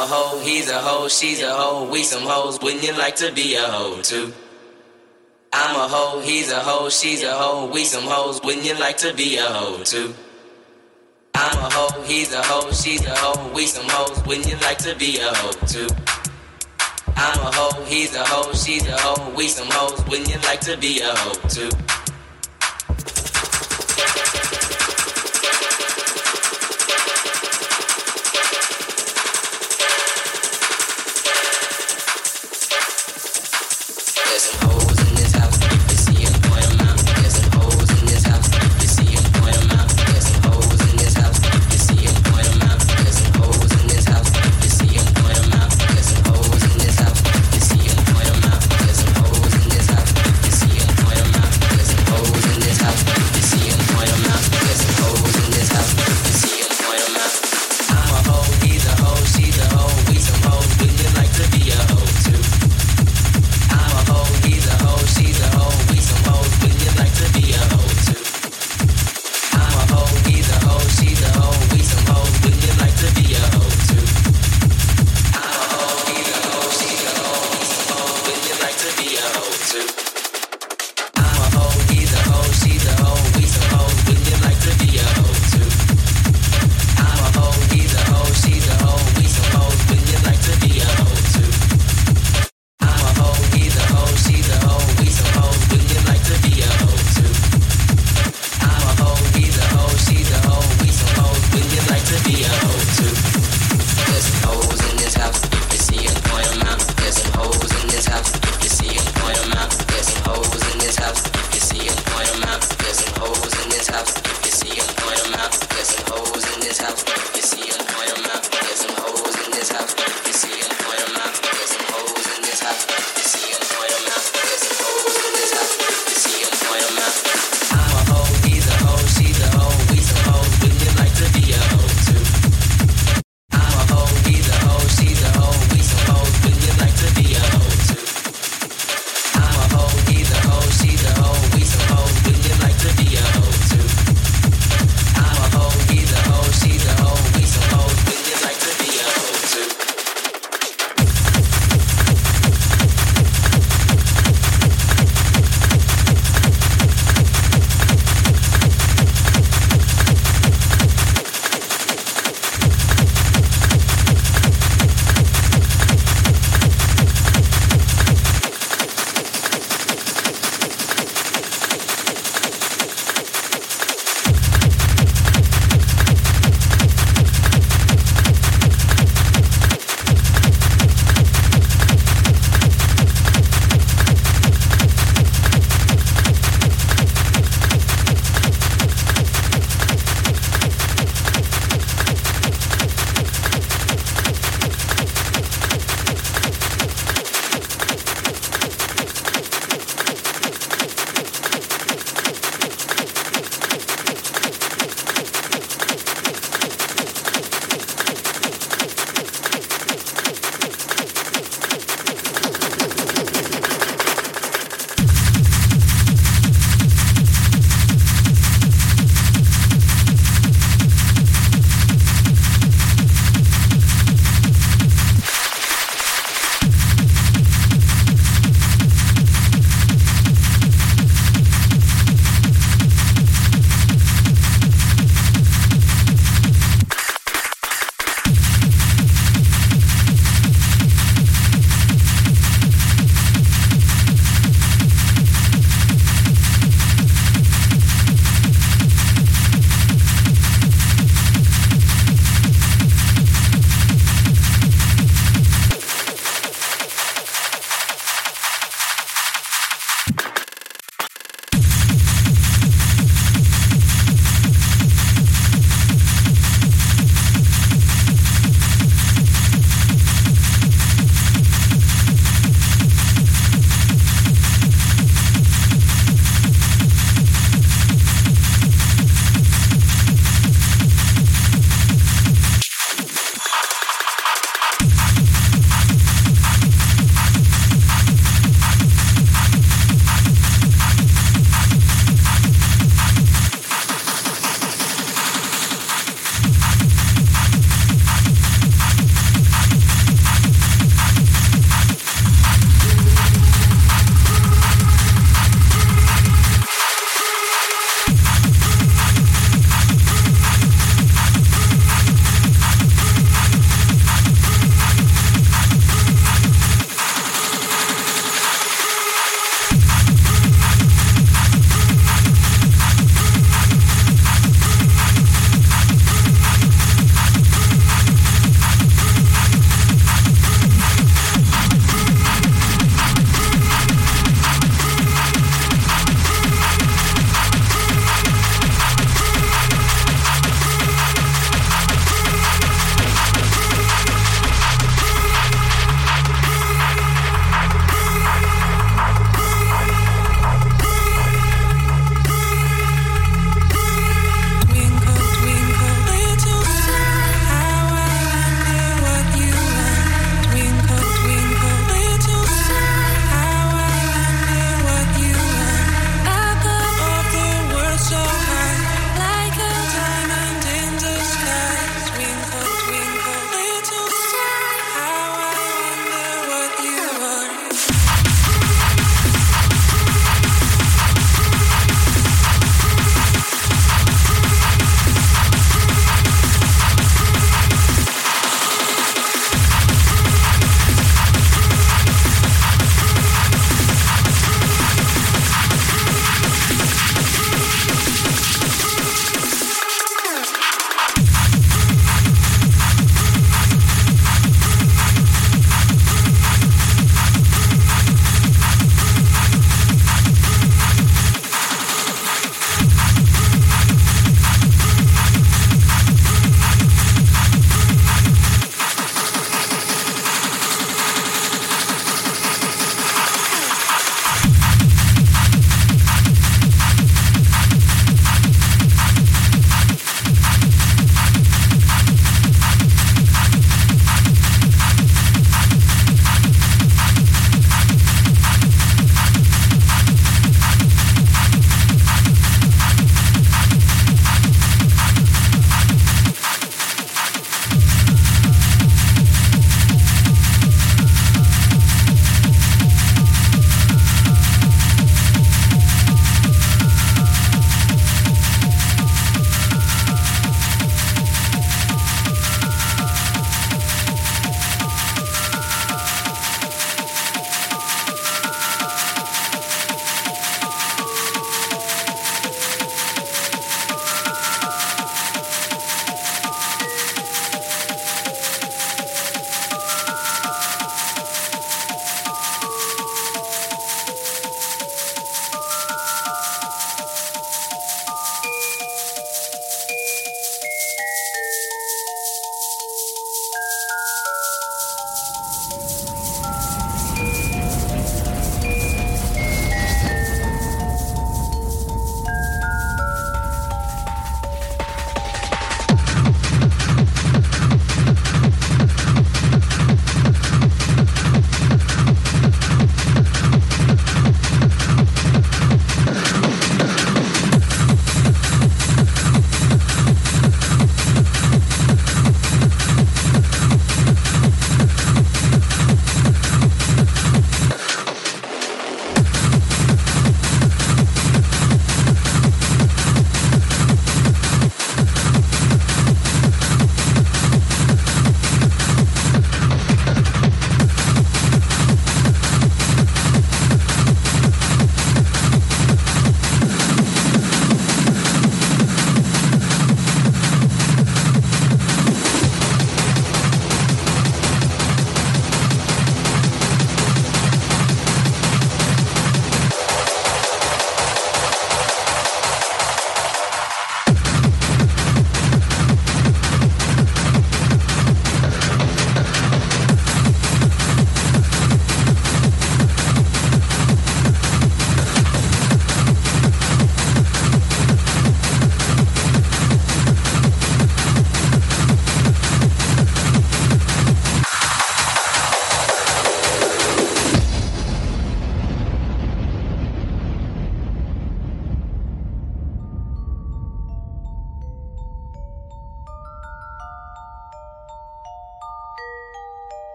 a hoe, he's a hoe, she's a hoe, we some hoes. Wouldn't you like to be a hoe too? I'm a hoe, he's a hoe, she's a hoe, we some hoes. Wouldn't you like to be a hoe too? I'm a hoe, he's a hoe, she's a hoe, we some hoes. Wouldn't you like to be a hoe too? I'm a hoe, he's a hoe, she's a hoe, we some hoes. Wouldn't you like to be a hoe too?